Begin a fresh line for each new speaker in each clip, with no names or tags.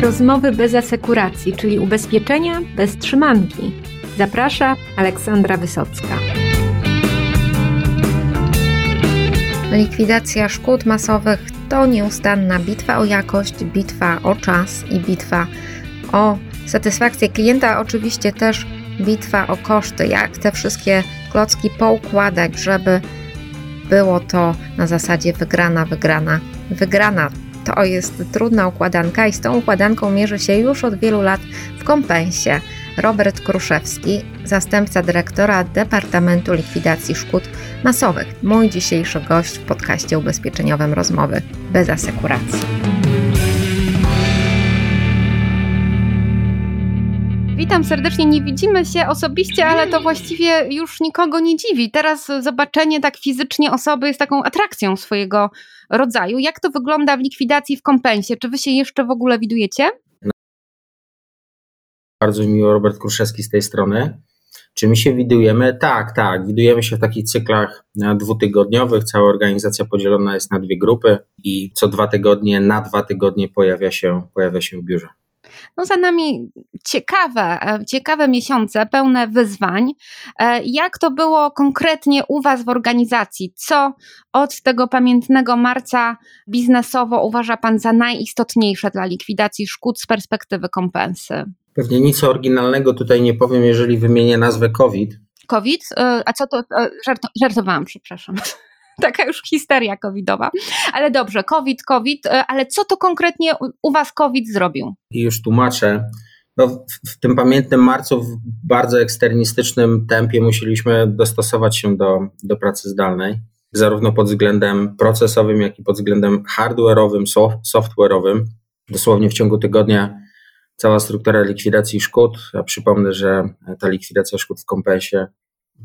Rozmowy bez asekuracji, czyli ubezpieczenia bez trzymanki. Zaprasza Aleksandra Wysocka. Likwidacja szkód masowych to nieustanna bitwa o jakość, bitwa o czas i bitwa o satysfakcję klienta, oczywiście też bitwa o koszty, jak te wszystkie klocki poukładać, żeby było to na zasadzie wygrana, wygrana, wygrana. To jest trudna układanka i z tą układanką mierzy się już od wielu lat w kompensie. Robert Kruszewski, zastępca dyrektora Departamentu Likwidacji Szkód Masowych, mój dzisiejszy gość w podcaście ubezpieczeniowym Rozmowy bez asekuracji. Witam serdecznie. Nie widzimy się osobiście, ale to właściwie już nikogo nie dziwi. Teraz zobaczenie tak fizycznie osoby jest taką atrakcją swojego rodzaju. Jak to wygląda w likwidacji w kompensie? Czy wy się jeszcze w ogóle widujecie?
Bardzo miło, Robert Kruszewski z tej strony. Czy my się widujemy? Tak, tak. Widujemy się w takich cyklach dwutygodniowych. Cała organizacja podzielona jest na dwie grupy i co dwa tygodnie, na dwa tygodnie pojawia się, pojawia się w biurze.
No za nami ciekawe, e, ciekawe miesiące, pełne wyzwań. E, jak to było konkretnie u Was w organizacji? Co od tego pamiętnego marca biznesowo uważa Pan za najistotniejsze dla likwidacji szkód z perspektywy kompensy?
Pewnie nic oryginalnego tutaj nie powiem, jeżeli wymienię nazwę COVID.
COVID? E, a co to? Żart, żartowałam, przepraszam taka już histeria covidowa. Ale dobrze, COVID, COVID, e, ale co to konkretnie u Was COVID zrobił?
I już tłumaczę. No, w, w tym pamiętnym marcu w bardzo eksternistycznym tempie musieliśmy dostosować się do, do pracy zdalnej, zarówno pod względem procesowym, jak i pod względem hardware'owym, software'owym. Dosłownie w ciągu tygodnia cała struktura likwidacji szkód. Ja przypomnę, że ta likwidacja szkód w kompensie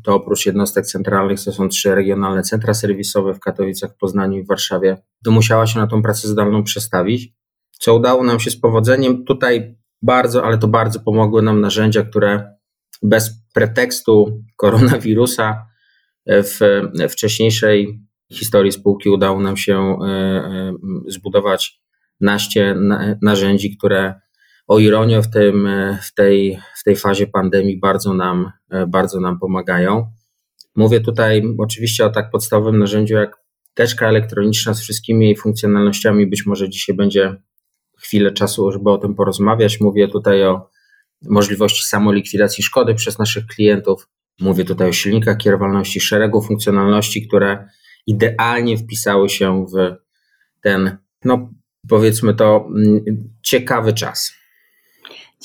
to oprócz jednostek centralnych to są trzy regionalne centra serwisowe w Katowicach, Poznaniu i Warszawie. To musiała się na tą pracę zdalną przestawić, co udało nam się z powodzeniem. Tutaj bardzo, ale to bardzo pomogły nam narzędzia, które bez pretekstu koronawirusa w wcześniejszej historii spółki udało nam się e, e, zbudować naście narzędzi, które o ironię w, tym, w, tej, tej fazie pandemii bardzo nam, bardzo nam pomagają. Mówię tutaj oczywiście o tak podstawowym narzędziu jak teczka elektroniczna z wszystkimi jej funkcjonalnościami. Być może dzisiaj będzie chwilę czasu, żeby o tym porozmawiać. Mówię tutaj o możliwości samolikwidacji szkody przez naszych klientów. Mówię tutaj o silnikach kierowalności, szeregu funkcjonalności, które idealnie wpisały się w ten, no powiedzmy to, mm, ciekawy czas.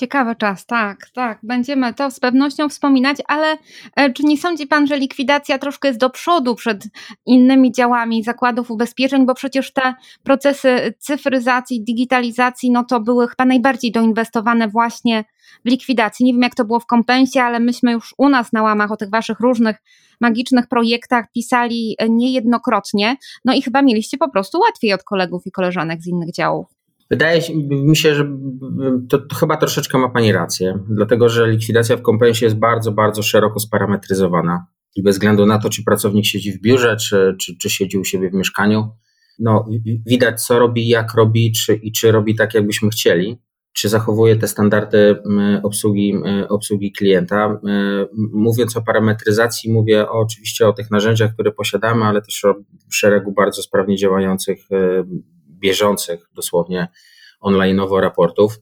Ciekawy czas, tak, tak. Będziemy to z pewnością wspominać, ale e, czy nie sądzi Pan, że likwidacja troszkę jest do przodu przed innymi działami zakładów ubezpieczeń, bo przecież te procesy cyfryzacji, digitalizacji, no to były chyba najbardziej doinwestowane właśnie w likwidacji. Nie wiem, jak to było w kompensie, ale myśmy już u nas na łamach o tych Waszych różnych magicznych projektach pisali niejednokrotnie, no i chyba mieliście po prostu łatwiej od kolegów i koleżanek z innych działów.
Wydaje mi się, że to, to, chyba troszeczkę ma Pani rację, dlatego że likwidacja w kompensie jest bardzo, bardzo szeroko sparametryzowana i bez względu na to, czy pracownik siedzi w biurze, czy, czy, czy siedzi u siebie w mieszkaniu, no, widać co robi, jak robi czy, i czy robi tak, jakbyśmy chcieli, czy zachowuje te standardy obsługi, obsługi klienta. Mówiąc o parametryzacji, mówię o, oczywiście o tych narzędziach, które posiadamy, ale też o szeregu bardzo sprawnie działających bieżących dosłownie online'owo raportów.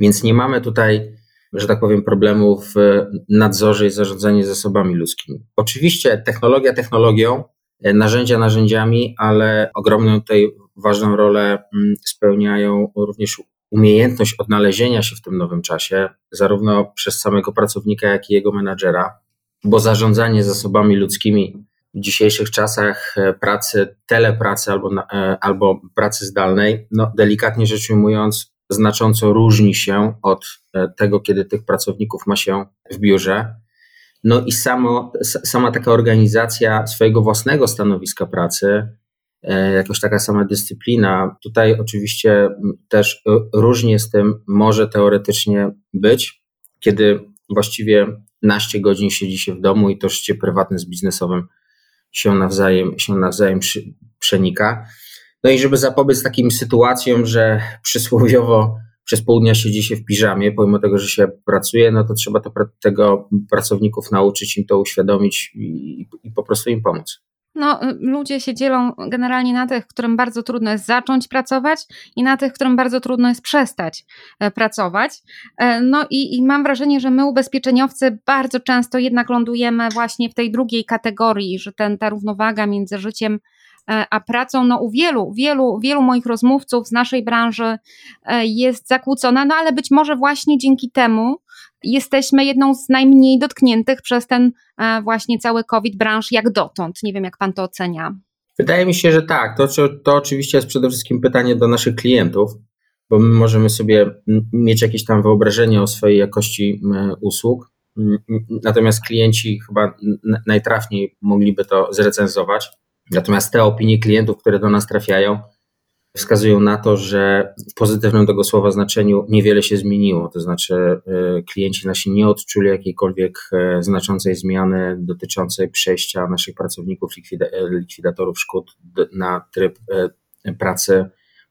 Więc nie mamy tutaj, że tak powiem, problemu w nadzorze i zarządzaniu zasobami ludzkimi. Oczywiście technologia technologią, narzędzia narzędziami, ale ogromną tutaj ważną rolę mm, spełniają również umiejętność odnalezienia się w tym nowym czasie, zarówno przez samego pracownika, jak i jego menadżera, bo zarządzanie zasobami ludzkimi w dzisiejszych czasach e, pracy, telepracy albo, e, albo pracy zdalnej, no delikatnie rzecz ujmując, znacząco różni się od e, tego, kiedy tych pracowników ma się w biurze. No i samo, sama taka organizacja swojego własnego stanowiska pracy, jakoś taka sama dyscyplina, tutaj oczywiście też różnie z tym może teoretycznie być, kiedy właściwie naście godzin siedzi się w domu i to życie prywatne z biznesowym się nawzajem, się nawzajem przenika. No i żeby zapobiec takim sytuacjom, że przysłowiowo przez pół dnia siedzi się w piżamie, pomimo tego, że się pracuje, no to trzeba to, tego pracowników nauczyć, im to uświadomić i, i po prostu im pomóc.
No, y, ludzie się dzielą generalnie na tych, którym bardzo trudno jest zacząć pracować i na tych, którym bardzo trudno jest przestać e, pracować. E, no i, i, mam wrażenie, że my ubezpieczeniowcy bardzo często jednak lądujemy właśnie w tej drugiej kategorii, że ten, ta równowaga między życiem e, a pracą, no u wielu, wielu, wielu moich rozmówców z naszej branży jest zakłócona, no ale być może właśnie dzięki temu jesteśmy jedną z najmniej dotkniętych przez ten e, właśnie cały COVID branż jak dotąd. Nie wiem, jak pan to ocenia.
Wydaje mi się, że tak. To, to oczywiście jest przede wszystkim pytanie do naszych klientów, bo my możemy sobie mieć jakieś tam wyobrażenie o swojej jakości usług. Natomiast klienci chyba najtrafniej mogliby to zrecenzować. Natomiast te opinie klientów, które do nas trafiają, wskazują na to, że w pozytywnym tego słowa znaczeniu niewiele się zmieniło. To znaczy, e, klienci nasi nie odczuli jakiejkolwiek e, znaczącej zmiany dotyczącej przejścia naszych pracowników, e, likwidatorów szkód na tryb pracy,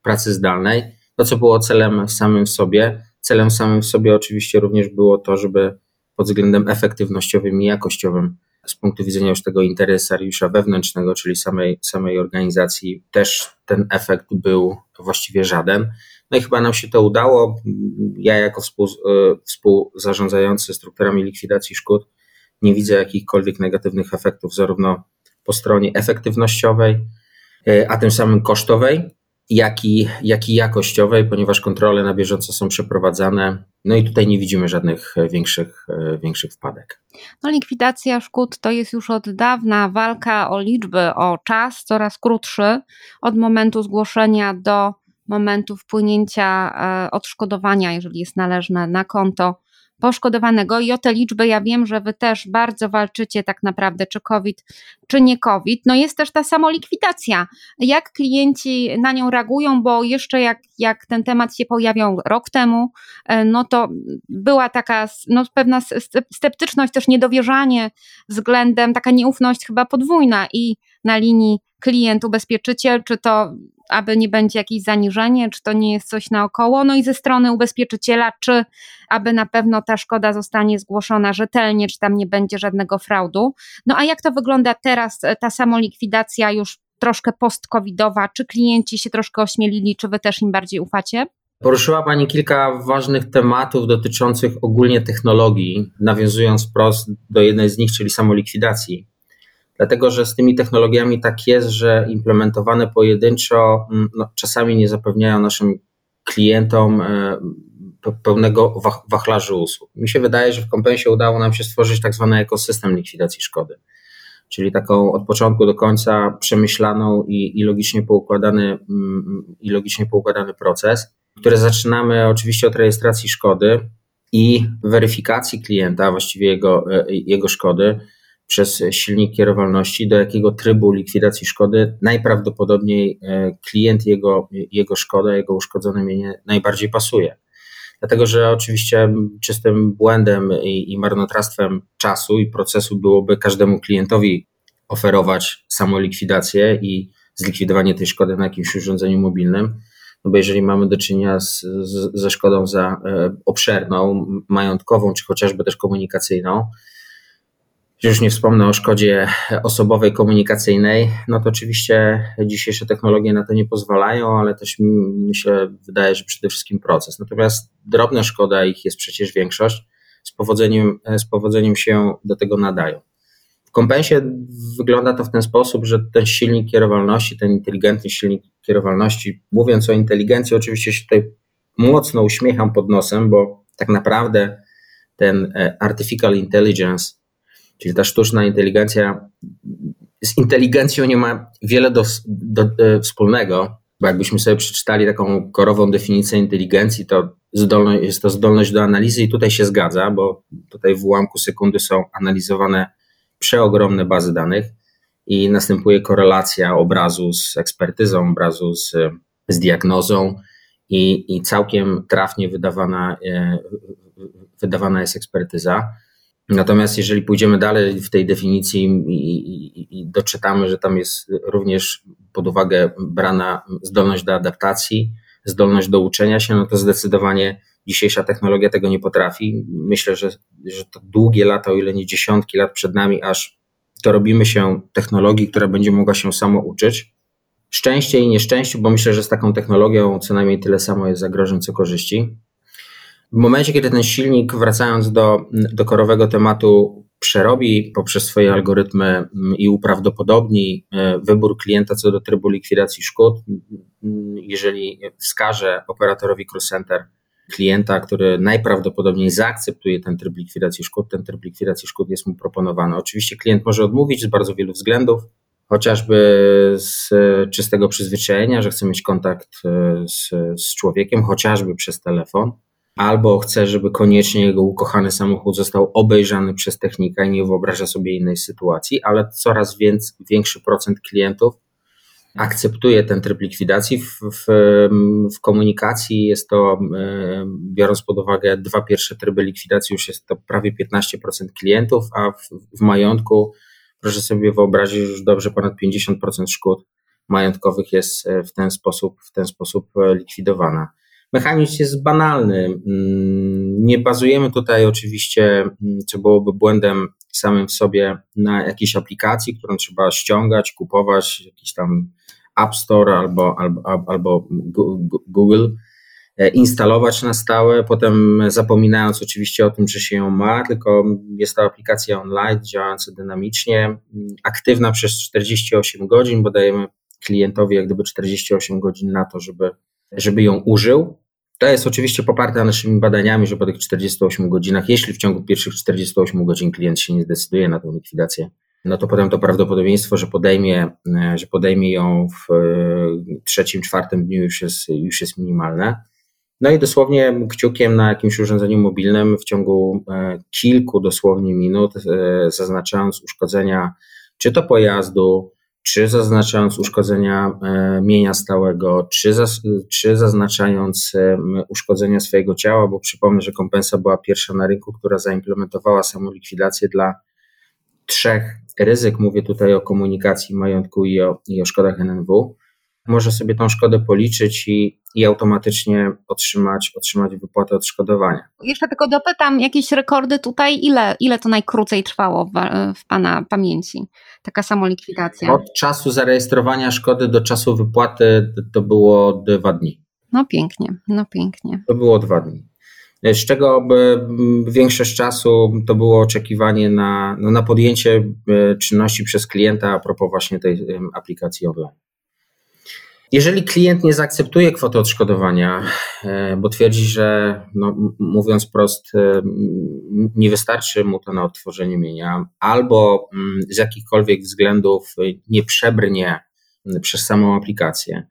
pracy zdalnej. To, co było celem samym w sobie, celem samym w sobie oczywiście również było to, żeby pod względem efektywnościowym i jakościowym z punktu widzenia już tego interesariusza wewnętrznego, czyli samej, samej organizacji, też ten efekt był właściwie żaden. No i chyba nam się to udało. Ja, jako współ, e, współzarządzający strukturami likwidacji szkód, nie widzę jakichkolwiek negatywnych efektów, zarówno po stronie efektywnościowej, e, a tym samym kosztowej, jak i, jak i jakościowej, ponieważ kontrole na bieżąco są przeprowadzane. No i tutaj nie widzimy żadnych e, większych, e, większych wpadek.
No, likwidacja szkód to jest już od dawna walka o liczby, o czas coraz krótszy od momentu zgłoszenia do momentu wpłynięcia e, odszkodowania, jeżeli jest należne, na konto poszkodowanego i o te liczby ja wiem, że wy też bardzo walczycie tak naprawdę, czy COVID, czy nie COVID. No jest też ta samolikwidacja. Jak klienci na nią reagują, bo jeszcze jak, jak ten temat się pojawiał rok temu, e, no to była taka no, pewna sceptyczność, też niedowierzanie względem, taka nieufność chyba podwójna i na linii klient, ubezpieczyciel, czy to aby nie będzie jakieś zaniżenie, czy to nie jest coś naokoło, no i ze strony ubezpieczyciela, czy aby na pewno ta szkoda zostanie zgłoszona rzetelnie, czy tam nie będzie żadnego fraudu. No a jak to wygląda teraz, e, ta samolikwidacja już troszkę post-covidowa, czy klienci się troszkę ośmielili, czy wy też im bardziej ufacie?
Poruszyła Pani kilka ważnych tematów dotyczących ogólnie technologii, nawiązując wprost do jednej z nich, czyli samolikwidacji dlatego że z tymi technologiami tak jest, że implementowane pojedynczo mm, no, czasami nie zapewniają naszym klientom e, pełnego wachlarzu usług. Mi się wydaje, że w Kompensie udało nam się stworzyć tak zwany ekosystem likwidacji szkody, czyli taką od początku do końca przemyślaną i, i, logicznie, poukładany, mm, i logicznie poukładany proces, który zaczynamy oczywiście od rejestracji szkody i weryfikacji klienta, właściwie jego, e, jego szkody, przez silnik kierowalności, do jakiego trybu likwidacji szkody najprawdopodobniej e, klient jego, jego szkoda, jego uszkodzone mienie najbardziej pasuje. Dlatego, że oczywiście czystym błędem i, i marnotrawstwem czasu i procesu byłoby każdemu klientowi oferować samolikwidację i zlikwidowanie tej szkody na jakimś urządzeniu mobilnym. No bo jeżeli mamy do czynienia z, z, ze szkodą za e, obszerną, majątkową, czy chociażby też komunikacyjną, już nie wspomnę o szkodzie osobowej, komunikacyjnej, no to oczywiście dzisiejsze technologie na to nie pozwalają, ale też mi się wydaje, że przede wszystkim proces. Natomiast drobna szkoda, ich jest przecież większość, z powodzeniem, z powodzeniem się do tego nadają. W kompensie wygląda to w ten sposób, że ten silnik kierowalności, ten inteligentny silnik kierowalności, mówiąc o inteligencji, oczywiście się tutaj mocno uśmiecham pod nosem, bo tak naprawdę ten e, artificial intelligence Czyli ta sztuczna inteligencja z inteligencją nie ma wiele do, do, do wspólnego, bo jakbyśmy sobie przeczytali taką korową definicję inteligencji, to zdolność, jest to zdolność do analizy i tutaj się zgadza, bo tutaj w ułamku sekundy są analizowane przeogromne bazy danych i następuje korelacja obrazu z ekspertyzą, obrazu z, z diagnozą i, i całkiem trafnie wydawana, e, wydawana jest ekspertyza. Natomiast jeżeli pójdziemy dalej w tej definicji i, i, i, doczytamy, że tam jest również pod uwagę brana zdolność do adaptacji, zdolność do uczenia się, no to zdecydowanie dzisiejsza technologia tego nie potrafi. Myślę, że, że to długie lata, o ile nie dziesiątki lat przed nami, aż to robimy się technologii, która będzie mogła się samo uczyć. Szczęście i nieszczęście, bo myślę, że z taką technologią co najmniej tyle samo jest zagrożeń, co korzyści. W momencie, kiedy ten silnik, wracając do, do korowego tematu, przerobi poprzez swoje algorytmy mm, i uprawdopodobni e, wybór klienta co do trybu likwidacji szkód, mm, jeżeli wskaże operatorowi cross center klienta, który najprawdopodobniej zaakceptuje ten tryb likwidacji szkód, ten tryb likwidacji szkód jest mu proponowany. Oczywiście klient może odmówić z bardzo wielu względów, chociażby z czystego przyzwyczajenia, że chce mieć kontakt e, z, z człowiekiem, chociażby przez telefon albo chce, żeby koniecznie jego ukochany samochód został obejrzany przez technika i nie wyobraża sobie innej sytuacji, ale coraz więcej, większy procent klientów akceptuje ten tryb likwidacji. W, w, w, komunikacji jest to, biorąc pod uwagę dwa pierwsze tryby likwidacji, już jest to prawie 15% klientów, a w, w majątku, proszę sobie wyobrazić, już dobrze ponad 50% szkód majątkowych jest e, w ten sposób, w ten sposób e, likwidowana. Mechanizm jest banalny. Mm, nie bazujemy tutaj oczywiście, mm, co byłoby błędem samym w sobie, na jakiejś aplikacji, którą trzeba ściągać, kupować, jakiś tam App Store albo, albo, albo Google, e, instalować na stałe, potem zapominając oczywiście o tym, że się ją ma, tylko jest to aplikacja online działająca dynamicznie, mm, aktywna przez 48 godzin, bo dajemy klientowi jak gdyby 48 godzin na to, żeby, żeby ją użył. To jest oczywiście poparte naszymi badaniami, że po tych 48 godzinach, jeśli w ciągu pierwszych 48 godzin klient się nie zdecyduje na tę likwidację, no to potem to prawdopodobieństwo, że podejmie, e, że podejmie ją w e, trzecim, czwartym dniu już jest, już jest minimalne. No i dosłownie kciukiem na jakimś urządzeniu mobilnym w ciągu e, kilku dosłownie minut, zaznaczając uszkodzenia czy to pojazdu, czy zaznaczając uszkodzenia e, mienia stałego, czy, zas, czy zaznaczając uszkodzenia swojego ciała, bo przypomnę, że kompensa była pierwsza na rynku, która zaimplementowała samą likwidację dla trzech ryzyk. Mówię tutaj o komunikacji majątku i o, i o szkodach NNW. Może sobie tą szkodę policzyć i, i automatycznie otrzymać, otrzymać wypłatę odszkodowania.
Jeszcze tylko dopytam, jakieś rekordy tutaj, ile, ile to najkrócej trwało w, w Pana pamięci? taka samolikwidacja?
Od czasu zarejestrowania szkody do czasu wypłaty to było dwa dni.
No pięknie, no pięknie.
To było dwa dni. Z czego większość czasu to było oczekiwanie na, no, na podjęcie e, czynności przez klienta a propos właśnie tej aplikacji online. Jeżeli klient nie zaakceptuje kwoty odszkodowania, e, bo twierdzi, że no, mówiąc prost, e, nie wystarczy mu to na odtworzenie mienia, albo mm, z jakichkolwiek względów nie przebrnie przez samą aplikację,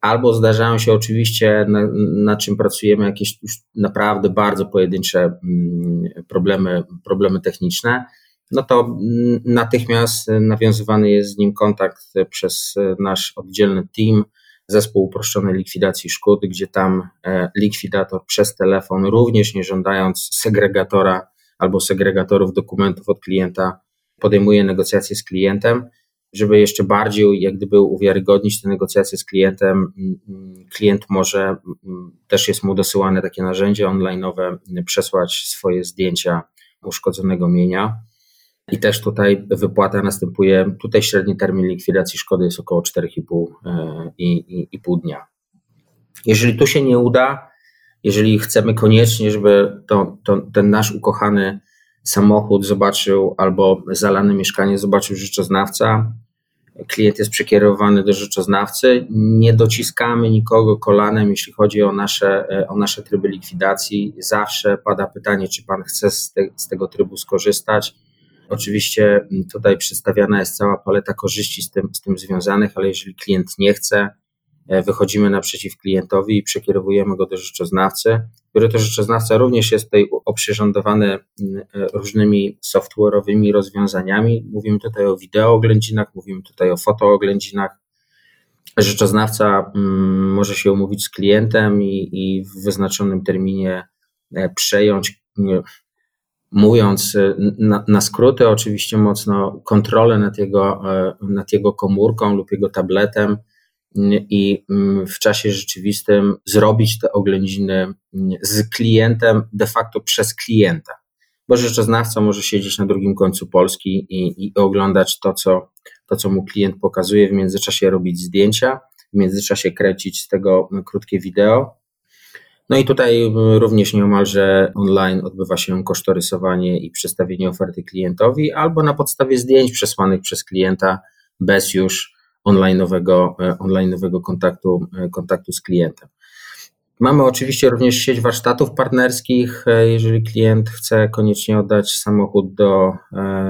albo zdarzają się oczywiście, na, na czym pracujemy, jakieś naprawdę bardzo pojedyncze mm, problemy, problemy techniczne, no to natychmiast nawiązywany jest z nim kontakt przez nasz oddzielny team, zespół uproszczonej likwidacji szkód, gdzie tam e, likwidator przez telefon, również nie żądając segregatora albo segregatorów dokumentów od klienta, podejmuje negocjacje z klientem, żeby jeszcze bardziej jak gdyby uwiarygodnić te negocjacje z klientem. Klient może, też jest mu dosyłane takie narzędzie online'owe, przesłać swoje zdjęcia uszkodzonego mienia i też tutaj wypłata następuje, tutaj średni termin likwidacji szkody jest około 4,5 e, i, i, i pół dnia. Jeżeli tu się nie uda, jeżeli chcemy koniecznie, żeby to, to, ten nasz ukochany samochód zobaczył albo zalane mieszkanie zobaczył rzeczoznawca, klient jest przekierowany do rzeczoznawcy, nie dociskamy nikogo kolanem, jeśli chodzi o nasze, e, o nasze tryby likwidacji. Zawsze pada pytanie, czy pan chce z, te, z tego trybu skorzystać Oczywiście tutaj przedstawiana jest cała paleta korzyści z tym, z tym związanych, ale jeżeli klient nie chce, e, wychodzimy naprzeciw klientowi i przekierowujemy go do rzeczoznawcy, który to rzeczoznawca również jest tutaj oprzyrządowany e, różnymi software'owymi rozwiązaniami. Mówimy tutaj o wideooględzinach, mówimy tutaj o fotooględzinach. Rzeczoznawca może się umówić z klientem i, i w wyznaczonym terminie e, przejąć mówiąc y, na, na, skróty, oczywiście mocno kontrolę nad jego, e, nad jego komórką lub jego tabletem i mm, w czasie rzeczywistym zrobić te oględziny z klientem de facto przez klienta. Bo rzeczoznawca może siedzieć na drugim końcu Polski i, i oglądać to co, to, co mu klient pokazuje, w międzyczasie robić zdjęcia, w międzyczasie kręcić z tego krótkie wideo. No i tutaj również nieomalże online odbywa się kosztorysowanie i przedstawienie oferty klientowi, albo na podstawie zdjęć przesłanych przez klienta bez już online'owego, e, online'owego kontaktu, e, kontaktu z klientem. Mamy oczywiście również sieć warsztatów partnerskich. E, jeżeli klient chce koniecznie oddać samochód do,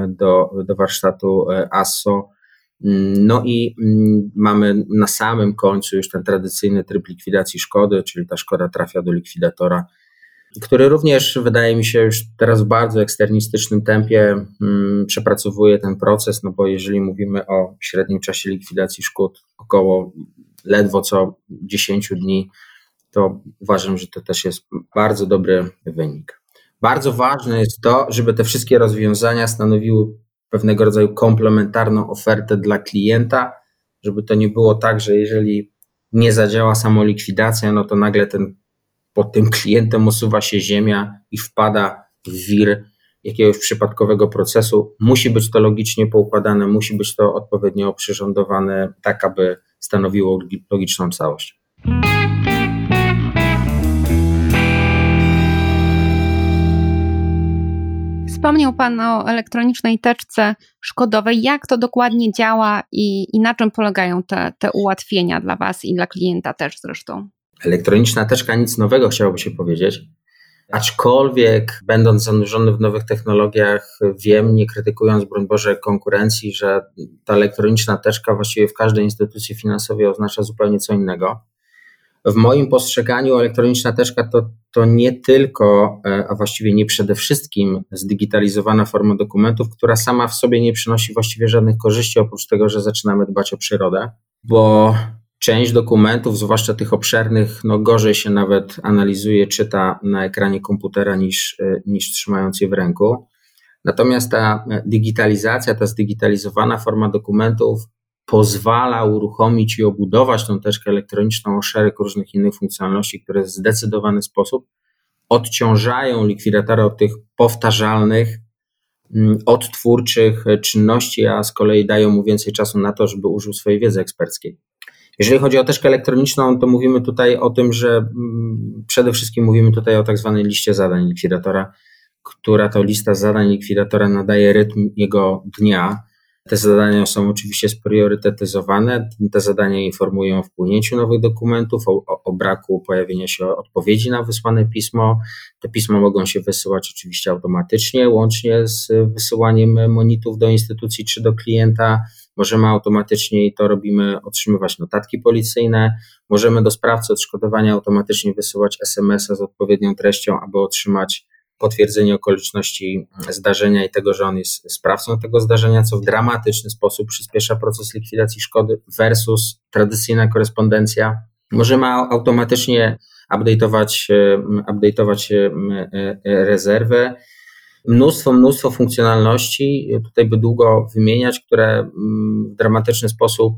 do, do warsztatu ASO, mm, no i mm, mamy na samym końcu już ten tradycyjny tryb likwidacji szkody, czyli ta szkoda trafia do likwidatora który również wydaje mi się już teraz w bardzo eksternistycznym tempie hmm, przepracowuje ten proces, no bo jeżeli mówimy o średnim czasie likwidacji szkód około ledwo co 10 dni, to uważam, że to też jest bardzo dobry wynik. Bardzo ważne jest to, żeby te wszystkie rozwiązania stanowiły pewnego rodzaju komplementarną ofertę dla klienta, żeby to nie było tak, że jeżeli nie zadziała samolikwidacja, no to nagle ten pod tym klientem osuwa się ziemia i wpada w wir jakiegoś przypadkowego procesu. Musi być to logicznie poukładane, musi być to odpowiednio przyrządowane, tak aby stanowiło logiczną całość.
Wspomniał Pan o elektronicznej teczce szkodowej. Jak to dokładnie działa i, i na czym polegają te, te ułatwienia dla Was i dla klienta też zresztą?
Elektroniczna teczka nic nowego, chciałoby się powiedzieć. Aczkolwiek, będąc zanurzony w nowych technologiach, wiem, nie krytykując, broń Boże, konkurencji, że ta elektroniczna teczka właściwie w każdej instytucji finansowej oznacza zupełnie co innego. W moim postrzeganiu elektroniczna teczka to, to nie tylko, e, a właściwie nie przede wszystkim zdigitalizowana forma dokumentów, która sama w sobie nie przynosi właściwie żadnych korzyści, oprócz tego, że zaczynamy dbać o przyrodę, bo Część dokumentów, zwłaszcza tych obszernych, no gorzej się nawet analizuje, czyta na ekranie komputera niż, e, niż trzymając je w ręku. Natomiast ta digitalizacja, ta zdigitalizowana forma dokumentów pozwala uruchomić i obudować tą teczkę elektroniczną o szereg różnych innych funkcjonalności, które w zdecydowany sposób odciążają likwidatora od tych powtarzalnych, mm, odtwórczych czynności, a z kolei dają mu więcej czasu na to, żeby użył swojej wiedzy eksperckiej. Jeżeli chodzi o teczkę elektroniczną, to mówimy tutaj o tym, że mm, przede wszystkim mówimy tutaj o tak zwanej liście zadań likwidatora, która to lista zadań likwidatora nadaje rytm jego dnia. Te zadania są oczywiście spriorytetyzowane. Te zadania informują o wpłynięciu nowych dokumentów, o, o, braku pojawienia się odpowiedzi na wysłane pismo. Te pisma mogą się wysyłać oczywiście automatycznie, łącznie z wysyłaniem monitów do instytucji czy do klienta możemy automatycznie, i to robimy, otrzymywać notatki policyjne, możemy do sprawcy odszkodowania automatycznie wysyłać SMS-a z odpowiednią treścią, aby otrzymać potwierdzenie okoliczności zdarzenia i tego, że on jest sprawcą tego zdarzenia, co w dramatyczny sposób przyspiesza proces likwidacji szkody versus tradycyjna korespondencja. Możemy automatycznie update'ować, update'ować rezerwę mnóstwo, mnóstwo funkcjonalności, tutaj by długo wymieniać, które mm, w dramatyczny sposób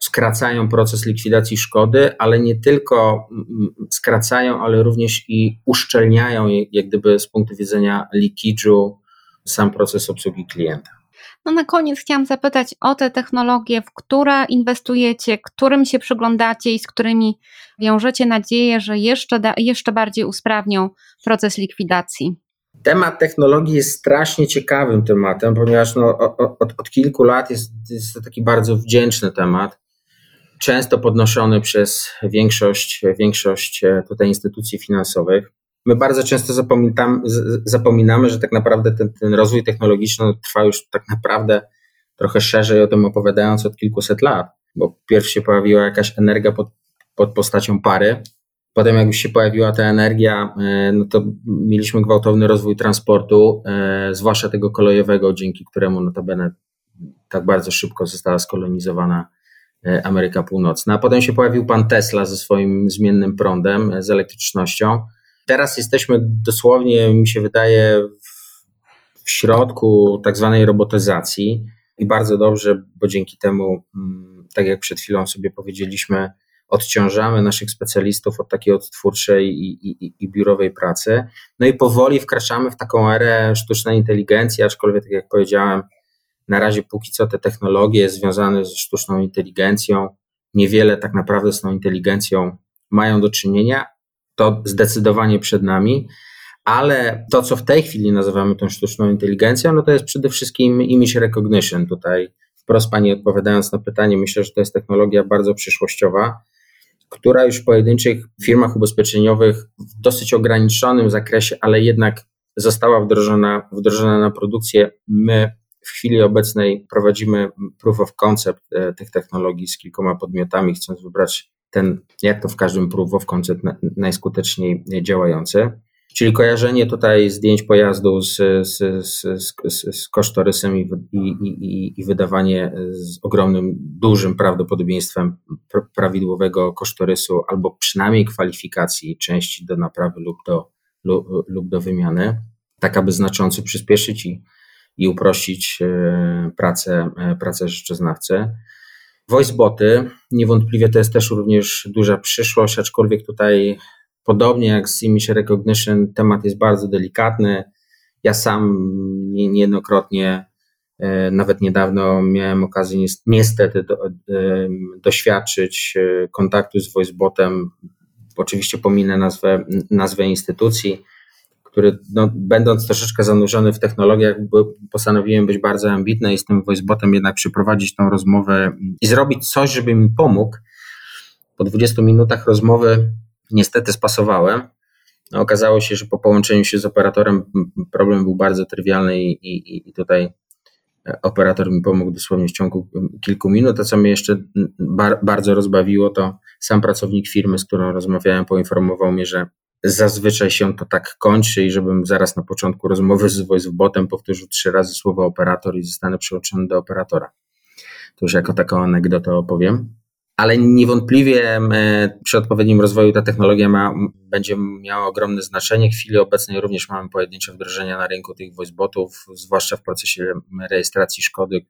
skracają proces likwidacji szkody, ale nie tylko mm, skracają, ale również i uszczelniają, jak gdyby z punktu widzenia leakage'u, sam proces obsługi klienta.
No na koniec chciałam zapytać o te technologie, w które inwestujecie, którym się przyglądacie i z którymi wiążecie nadzieję, że jeszcze, jeszcze bardziej usprawnią proces likwidacji.
Temat technologii jest strasznie ciekawym tematem, ponieważ no, od, od kilku lat jest, jest to taki bardzo wdzięczny temat, często podnoszony przez większość, większość e, tutaj instytucji finansowych. My bardzo często zapominamy, zapominamy że tak naprawdę ten, ten rozwój technologiczny trwa już tak naprawdę trochę szerzej o tym opowiadając od kilkuset lat, bo pierw się pojawiła jakaś energia pod, pod postacią pary, Potem, jak już się pojawiła ta energia, e, no to mieliśmy gwałtowny rozwój transportu, e, zwłaszcza tego kolejowego, dzięki któremu notabene tak bardzo szybko została skolonizowana Ameryka Północna. Potem się pojawił pan Tesla ze swoim zmiennym prądem, z elektrycznością. Teraz jesteśmy dosłownie, mi się wydaje, w środku tak zwanej robotyzacji i bardzo dobrze, bo dzięki temu mm, tak jak przed chwilą sobie powiedzieliśmy, odciążamy naszych specjalistów od takiej odtwórczej i, i, i, biurowej pracy. No i powoli wkraczamy w taką erę sztucznej inteligencji, aczkolwiek, tak jak powiedziałem, na razie póki co te technologie związane ze sztuczną inteligencją niewiele tak naprawdę z tą inteligencją mają do czynienia. To zdecydowanie przed nami, ale to, co w tej chwili nazywamy tą sztuczną inteligencją, no to jest przede wszystkim image recognition. Tutaj wprost Pani odpowiadając na pytanie, myślę, że to jest technologia bardzo przyszłościowa, która już w pojedynczych firmach ubezpieczeniowych w dosyć ograniczonym zakresie, ale jednak została wdrożona, wdrożona na produkcję. My w chwili obecnej prowadzimy proof of concept e, tych technologii z kilkoma podmiotami, chcąc wybrać ten, jak to w każdym proof of concept, najskuteczniej działający. Czyli kojarzenie tutaj zdjęć pojazdu z, z, z, z kosztorysem i, i, i, i, wydawanie z ogromnym, dużym prawdopodobieństwem prawidłowego kosztorysu albo przynajmniej kwalifikacji części do naprawy lub do, lub, lub do wymiany, tak aby znacząco przyspieszyć i, i uprościć e, pracę, e, pracę rzeczoznawcy. Voiceboty, niewątpliwie to jest też również duża przyszłość, aczkolwiek tutaj Podobnie jak z Image Recognition, temat jest bardzo delikatny. Ja sam niejednokrotnie, e, nawet niedawno miałem okazję niestety do, doświadczyć kontaktu z voicebotem. Oczywiście pominę nazwę, nazwę instytucji, który no, będąc troszeczkę zanurzony w technologiach, postanowiłem być bardzo ambitny i z tym voicebotem jednak przeprowadzić tą rozmowę i zrobić coś, żeby mi pomógł. Po 20 minutach rozmowy niestety spasowałem. No, okazało się, że po połączeniu się z operatorem problem był bardzo trywialny i, i, i tutaj e, operator mi pomógł dosłownie w ciągu kilku minut. A co mnie jeszcze bar, bardzo rozbawiło, to sam pracownik firmy, z którą rozmawiałem, poinformował mnie, że zazwyczaj się to tak kończy i żebym zaraz na początku rozmowy z voicebotem powtórzył trzy razy słowo operator i zostanę przyłączony do operatora. To już jako taką anegdotę opowiem ale niewątpliwie e, przy odpowiednim rozwoju ta technologia ma, będzie miała ogromne znaczenie. W chwili obecnej również mamy pojedyncze wdrożenia na rynku tych voicebotów, zwłaszcza w procesie rejestracji szkody,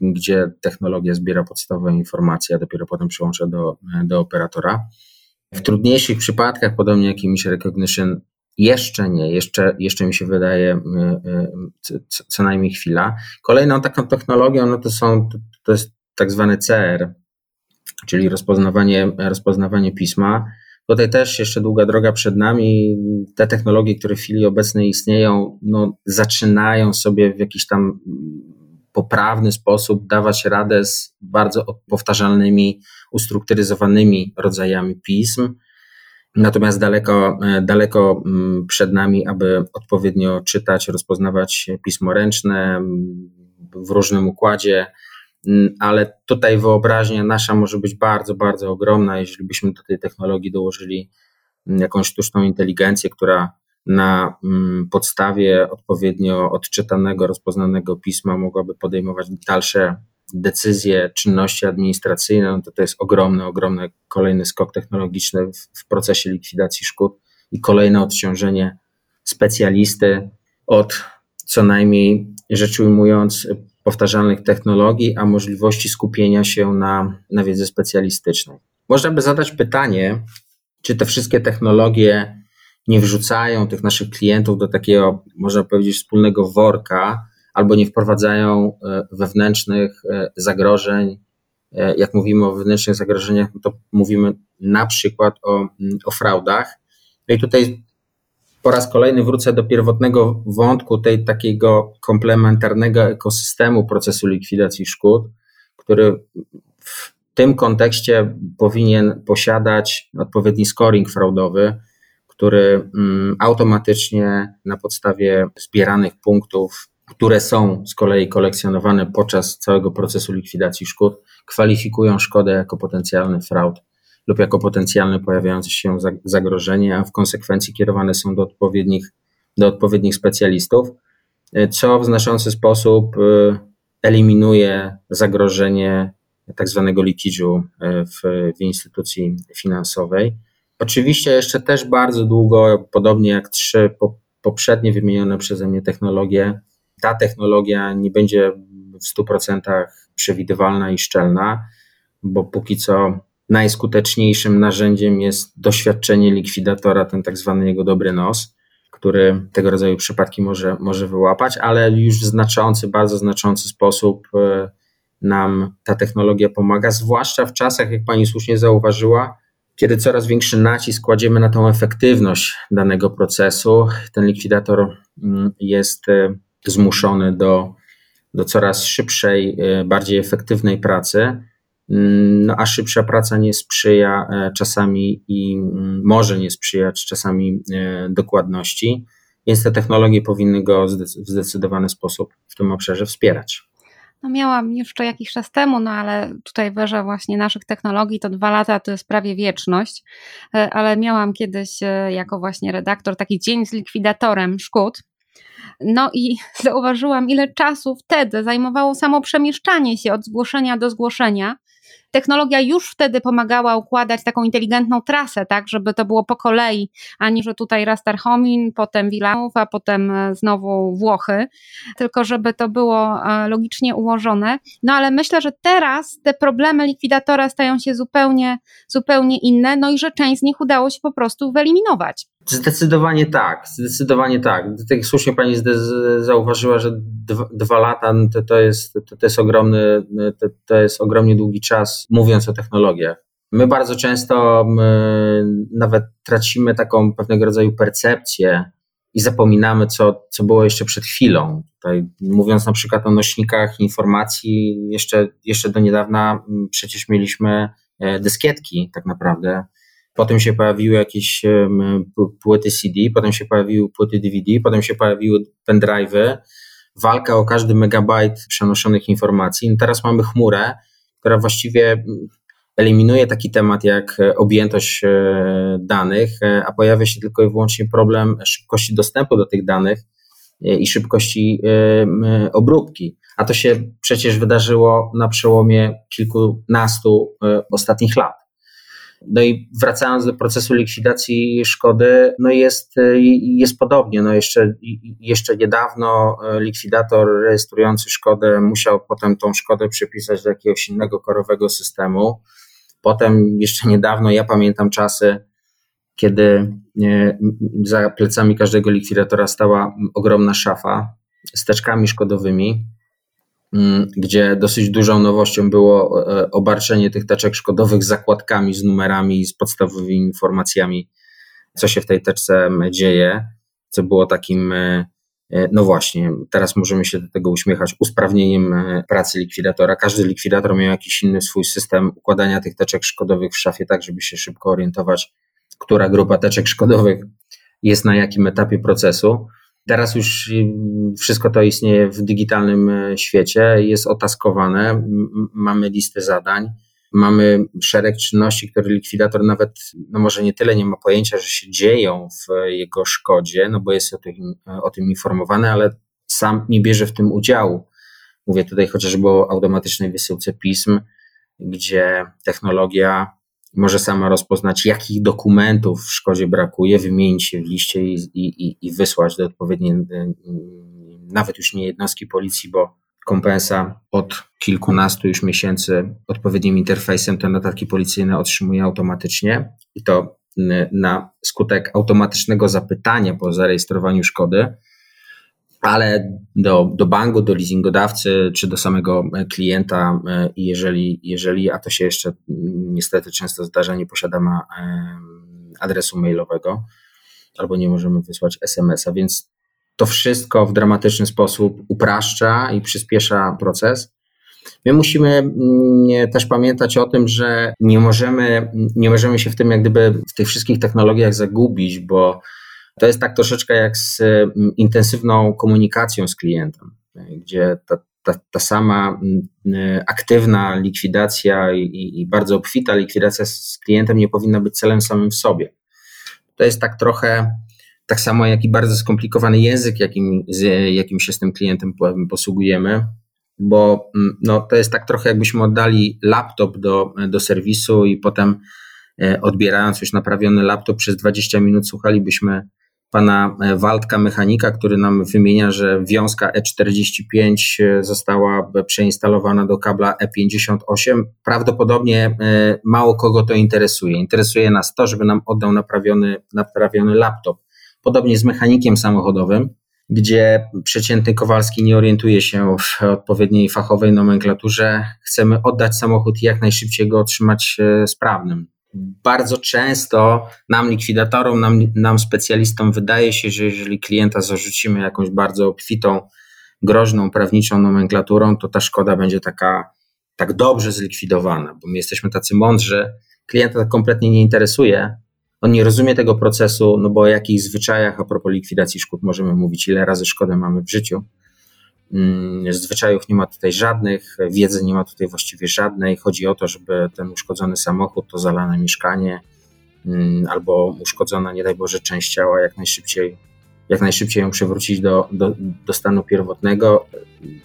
gdzie technologia zbiera podstawowe informacje, a dopiero potem przyłącza do, do operatora. W trudniejszych przypadkach, podobnie jak Image Recognition, jeszcze nie, jeszcze, jeszcze mi się wydaje e, e, co, najmniej chwila. Kolejną taką technologią no to, są, to jest tak zwany CR, czyli rozpoznawanie, rozpoznawanie pisma. Tutaj też jeszcze długa droga przed nami. Te technologie, które w chwili obecnej istnieją, no, zaczynają sobie w jakiś tam poprawny sposób dawać radę z bardzo powtarzalnymi, ustrukturyzowanymi rodzajami pism. Natomiast daleko, daleko mm, przed nami, aby odpowiednio czytać, rozpoznawać pismo ręczne w różnym układzie, Mm, ale tutaj wyobraźnia nasza może być bardzo, bardzo ogromna, jeżeli byśmy do tej technologii dołożyli mm, jakąś sztuczną inteligencję, która na mm, podstawie odpowiednio odczytanego, rozpoznanego pisma mogłaby podejmować dalsze decyzje, czynności administracyjne, no to to jest ogromny, ogromny kolejny skok technologiczny w, w procesie likwidacji szkód i kolejne odciążenie specjalisty od co najmniej rzecz ujmując powtarzalnych technologii, a możliwości skupienia się na, na wiedzy specjalistycznej. Można by zadać pytanie, czy te wszystkie technologie nie wrzucają tych naszych klientów do takiego, można powiedzieć, wspólnego worka, albo nie wprowadzają e, wewnętrznych e, zagrożeń. E, jak mówimy o wewnętrznych zagrożeniach, to mówimy na przykład o, o fraudach. No i tutaj po raz kolejny wrócę do pierwotnego wątku tej takiego komplementarnego ekosystemu procesu likwidacji szkód, który w tym kontekście powinien posiadać odpowiedni scoring fraudowy, który mm, automatycznie na podstawie zbieranych punktów, które są z kolei kolekcjonowane podczas całego procesu likwidacji szkód, kwalifikują szkodę jako potencjalny fraud lub jako potencjalne pojawiające się zagrożenie, a w konsekwencji kierowane są do odpowiednich, do odpowiednich specjalistów, e, co w znaczący sposób e, eliminuje zagrożenie tak zwanego likiżu e, w, w instytucji finansowej. Oczywiście jeszcze też bardzo długo, podobnie jak trzy poprzednie wymienione przeze mnie technologie, ta technologia nie będzie w 100% przewidywalna i szczelna bo póki co najskuteczniejszym narzędziem jest doświadczenie likwidatora, ten tak zwany jego dobry nos, który tego rodzaju przypadki może, może wyłapać, ale już w znaczący, bardzo znaczący sposób e, nam ta technologia pomaga, zwłaszcza w czasach, jak pani słusznie zauważyła, kiedy coraz większy nacisk kładziemy na tą efektywność danego procesu. Ten likwidator mm, jest e, zmuszony do, do coraz szybszej, e, bardziej efektywnej pracy. Mm, no, a szybsza praca nie sprzyja e, czasami i mm, może nie sprzyjać czasami dokładności, więc te technologie powinny go w zdecydowany sposób w tym obszarze wspierać.
No miałam jeszcze jakiś czas temu, no ale tutaj w erze właśnie naszych technologii to dwa lata to jest prawie wieczność, e, ale miałam kiedyś e, jako właśnie redaktor taki dzień z likwidatorem szkód. No i zauważyłam, ile czasu wtedy zajmowało samo przemieszczanie się od zgłoszenia do zgłoszenia technologia już wtedy pomagała układać taką inteligentną trasę, tak, żeby to było po kolei, a nie, że tutaj Rastarchomin, potem Wilanów, a potem e, znowu Włochy, tylko żeby to było e, logicznie ułożone. No ale myślę, że teraz te problemy likwidatora stają się zupełnie, zupełnie inne, no i że część z nich udało się po prostu wyeliminować.
Zdecydowanie tak, zdecydowanie tak. Tak słusznie pani zauważyła, że dwa, dwa lata no to, to, jest, to, to, jest ogromny, to, to jest ogromnie długi czas, mówiąc o technologiach. My bardzo często my nawet tracimy taką pewnego rodzaju percepcję i zapominamy, co, co było jeszcze przed chwilą. Tutaj, mówiąc na przykład o nośnikach informacji, jeszcze, jeszcze do niedawna przecież mieliśmy e, dyskietki tak naprawdę Potem się pojawiły jakieś płyty CD, potem się pojawiły płyty DVD, potem się pojawiły pendrive'y. Walka o każdy megabajt przenoszonych informacji. No teraz mamy chmurę, która właściwie eliminuje taki temat jak objętość e, danych, e, a pojawia się tylko i wyłącznie problem szybkości dostępu do tych danych e, i szybkości obróbki. A to się przecież wydarzyło na przełomie kilkunastu ostatnich lat. No i wracając do procesu likwidacji szkody, no jest, jest podobnie. No jeszcze, jeszcze niedawno e, likwidator rejestrujący szkodę musiał potem tą szkodę przypisać do jakiegoś innego korowego systemu. Potem jeszcze niedawno, ja pamiętam czasy, kiedy e, za plecami każdego likwidatora stała ogromna szafa z teczkami szkodowymi, gdzie dosyć dużą nowością było e, obarczenie tych teczek szkodowych zakładkami z numerami i z podstawowymi informacjami, co się w tej teczce dzieje, co było takim, e, e, no właśnie, teraz możemy się do tego uśmiechać, usprawnieniem pracy likwidatora. Każdy likwidator miał jakiś inny swój system układania tych teczek szkodowych w szafie, tak żeby się szybko orientować, która grupa teczek szkodowych jest na jakim etapie procesu. Teraz już y, wszystko to istnieje w digitalnym e, świecie, jest otaskowane, mamy listę zadań, mamy szereg czynności, które likwidator nawet, no może nie tyle nie ma pojęcia, że się dzieją w jego szkodzie, no bo jest o tym, o tym informowany, ale sam nie bierze w tym udziału. Mówię tutaj chociażby o automatycznej wysyłce pism, gdzie technologia może sama rozpoznać, jakich dokumentów w szkodzie brakuje, wymienić się w liście i, i, i wysłać do odpowiedniej, e, nawet już nie jednostki policji, bo kompensa od kilkunastu już miesięcy odpowiednim interfejsem te notatki policyjne otrzymuje automatycznie i to na skutek automatycznego zapytania po zarejestrowaniu szkody ale do, do banku, do leasingodawcy czy do samego klienta, e, jeżeli, jeżeli, a to się jeszcze niestety często zdarza, nie posiadamy adresu mailowego albo nie możemy wysłać SMS-a, więc to wszystko w dramatyczny sposób upraszcza i przyspiesza proces. My musimy mm, też pamiętać o tym, że nie możemy, nie możemy się w tym, jak gdyby w tych wszystkich technologiach zagubić, bo to jest tak troszeczkę jak z mm, intensywną komunikacją z klientem, gdzie ta, ta, ta sama mm, aktywna likwidacja i, i bardzo obfita likwidacja z klientem nie powinna być celem samym w sobie. To jest tak trochę tak samo jak i bardzo skomplikowany język, jakim, jakim się z tym klientem posługujemy, bo mm, no, to jest tak trochę jakbyśmy oddali laptop do, do serwisu i potem e, odbierając już naprawiony laptop przez 20 minut słuchalibyśmy pana e, Waldka, mechanika, który nam wymienia, że wiązka E45 e, została przeinstalowana do kabla E58. Prawdopodobnie e, mało kogo to interesuje. Interesuje nas to, żeby nam oddał naprawiony, naprawiony laptop. Podobnie z mechanikiem samochodowym, gdzie przeciętny Kowalski nie orientuje się w odpowiedniej fachowej nomenklaturze. Chcemy oddać samochód i jak najszybciej go otrzymać sprawnym bardzo często nam, likwidatorom, nam, nam specjalistom, wydaje się, że jeżeli klienta zarzucimy jakąś bardzo obfitą, groźną, prawniczą nomenklaturą, to ta szkoda będzie taka tak dobrze zlikwidowana, bo my jesteśmy tacy mądrzy, klienta kompletnie nie interesuje, on nie rozumie tego procesu, no bo o jakich zwyczajach a propos likwidacji szkód możemy mówić, ile razy szkodę mamy w życiu. Mm, zwyczajów nie ma tutaj żadnych, wiedzy nie ma tutaj właściwie żadnej. Chodzi o to, żeby ten uszkodzony samochód, to zalane mieszkanie mm, albo uszkodzona, nie daj Boże, część ciała jak najszybciej, jak najszybciej ją przywrócić do, do, do stanu pierwotnego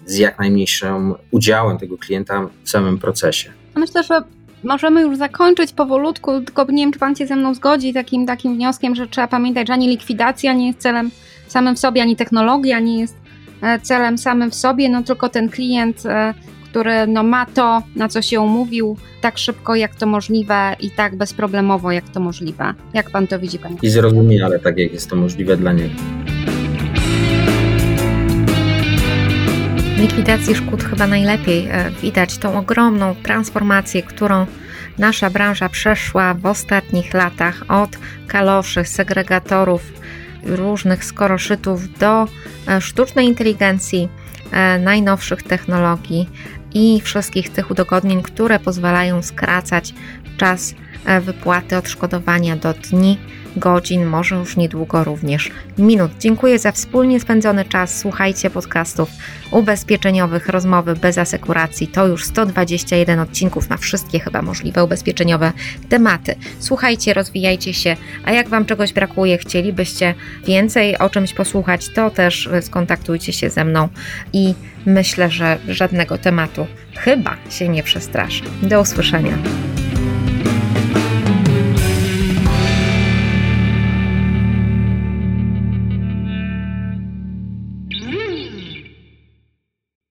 z jak najmniejszym udziałem tego klienta w samym procesie.
Myślę, że możemy już zakończyć powolutku, tylko nie wiem, czy Pan się ze mną zgodzi takim, takim wnioskiem, że trzeba pamiętać, że ani likwidacja nie jest celem samym w sobie, ani technologia nie jest celem samym w sobie, no tylko ten klient, e, który no ma to, na co się umówił, tak szybko jak to możliwe i tak bezproblemowo jak to możliwe. Jak pan to widzi, panie?
I zrozumie, ale tak jak jest to możliwe dla niego.
W likwidacji szkód chyba najlepiej e, widać tą ogromną transformację, którą nasza branża przeszła w ostatnich latach od kaloszy, segregatorów, różnych skoroszytów do e, sztucznej inteligencji, e, najnowszych technologii i wszystkich tych udogodnień, które pozwalają skracać czas e, wypłaty odszkodowania do dni godzin, może już niedługo również minut. Dziękuję za wspólnie spędzony czas. Słuchajcie podcastów ubezpieczeniowych, rozmowy bez asekuracji. To już 121 odcinków na wszystkie chyba możliwe ubezpieczeniowe tematy. Słuchajcie, rozwijajcie się, a jak Wam czegoś brakuje, chcielibyście więcej o czymś posłuchać, to też skontaktujcie się ze mną i myślę, że żadnego tematu chyba się nie przestraszę. Do usłyszenia.